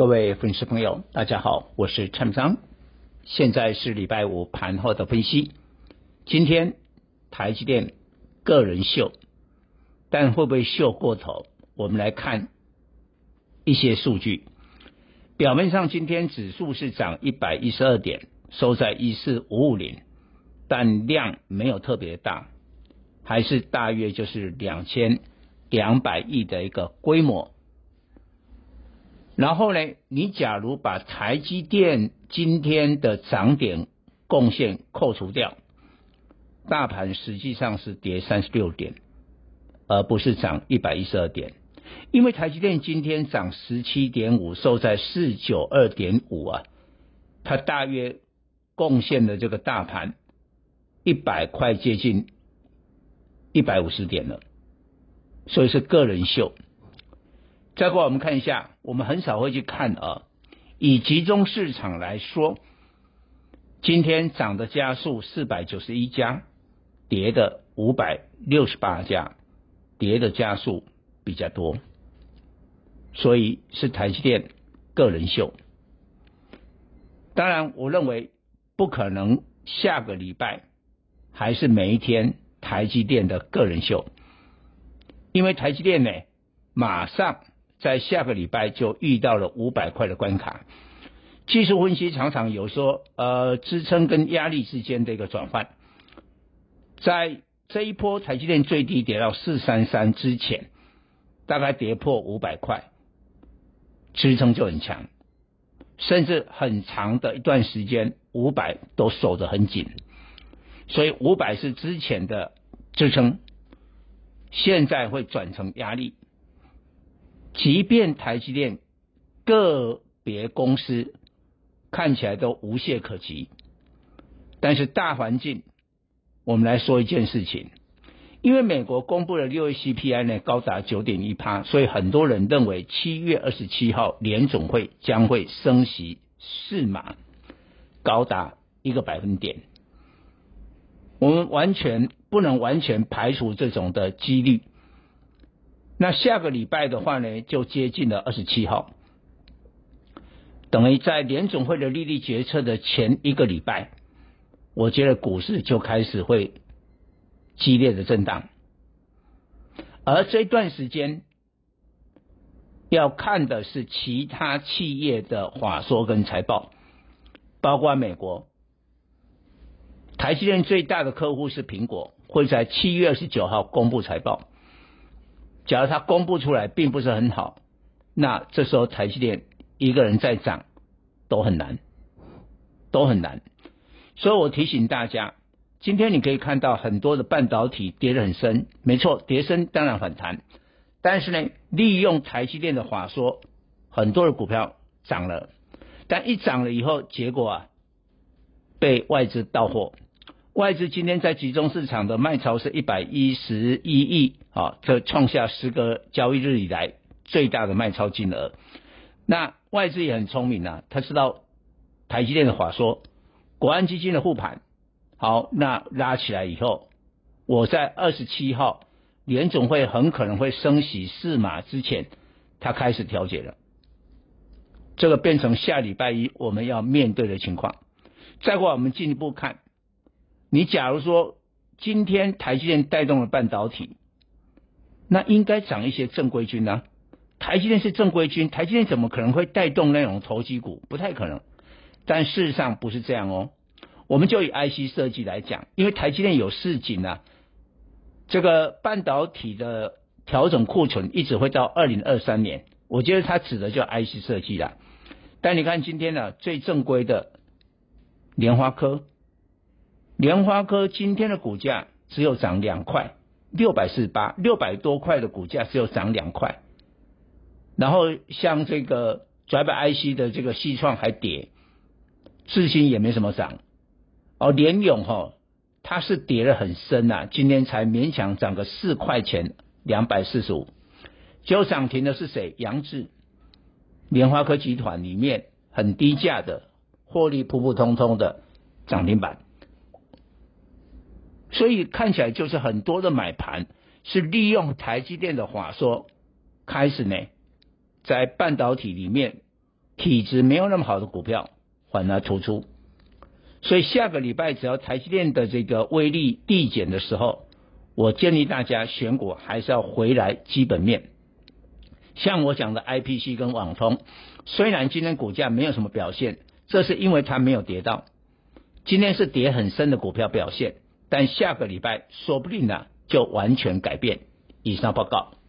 各位粉丝朋友，大家好，我是陈章，现在是礼拜五盘后的分析。今天台积电个人秀，但会不会秀过头？我们来看一些数据。表面上今天指数是涨一百一十二点，收在一四五五零，但量没有特别大，还是大约就是两千两百亿的一个规模。然后呢，你假如把台积电今天的涨点贡献扣除掉，大盘实际上是跌三十六点，而不是涨一百一十二点。因为台积电今天涨十七点五，收在四九二点五啊，它大约贡献了这个大盘一百块，接近一百五十点了，所以是个人秀。再过来我们看一下，我们很少会去看啊。以集中市场来说，今天涨的家数四百九十一家，跌的五百六十八家，跌的家数比较多，所以是台积电个人秀。当然，我认为不可能下个礼拜还是每一天台积电的个人秀，因为台积电呢，马上。在下个礼拜就遇到了五百块的关卡，技术分析常常有说，呃，支撑跟压力之间的一个转换，在这一波台积电最低跌到四三三之前，大概跌破五百块，支撑就很强，甚至很长的一段时间五百都守得很紧，所以五百是之前的支撑，现在会转成压力。即便台积电个别公司看起来都无懈可击，但是大环境，我们来说一件事情，因为美国公布的六月 CPI 呢高达九点一趴，所以很多人认为七月二十七号联总会将会升息四码，高达一个百分点。我们完全不能完全排除这种的几率。那下个礼拜的话呢，就接近了二十七号，等于在联总会的利率决策的前一个礼拜，我觉得股市就开始会激烈的震荡，而这段时间要看的是其他企业的法说跟财报，包括美国，台积电最大的客户是苹果，会在七月二十九号公布财报。假如它公布出来并不是很好，那这时候台积电一个人再涨都很难，都很难。所以我提醒大家，今天你可以看到很多的半导体跌得很深，没错，跌深当然反弹，但是呢，利用台积电的话说，很多的股票涨了，但一涨了以后，结果啊，被外资到货。外资今天在集中市场的卖超是一百一十一亿，啊，这创下十个交易日以来最大的卖超金额。那外资也很聪明啊，他知道台积电的话说，国安基金的护盘，好，那拉起来以后，我在二十七号联总会很可能会升息四码之前，他开始调节了，这个变成下礼拜一我们要面对的情况。再过来我们进一步看。你假如说今天台积电带动了半导体，那应该涨一些正规军呢、台积电是正规军，台积电怎么可能会带动那种投机股？不太可能。但事实上不是这样哦。我们就以 IC 设计来讲，因为台积电有市井啊，这个半导体的调整库存一直会到二零二三年。我觉得它指的就 IC 设计啦。但你看今天呢、最正规的联发科。莲花科今天的股价只有涨两块，六百四十八，六百多块的股价只有涨两块。然后像这个 Drive IC 的这个西创还跌，至今也没什么涨。哦，联咏哈，它是跌得很深呐、啊，今天才勉强涨个四块钱，两百四十五。就涨停的是谁？杨志，莲花科集团里面很低价的，获利普普通通的涨停板。所以看起来就是很多的买盘是利用台积电的话说，开始呢，在半导体里面体质没有那么好的股票反而突出。所以下个礼拜只要台积电的这个威力递减的时候，我建议大家选股还是要回来基本面。像我讲的 IPC 跟网通，虽然今天股价没有什么表现，这是因为它没有跌到。今天是跌很深的股票表现，但下个礼拜说不定呢就完全改变。以上报告。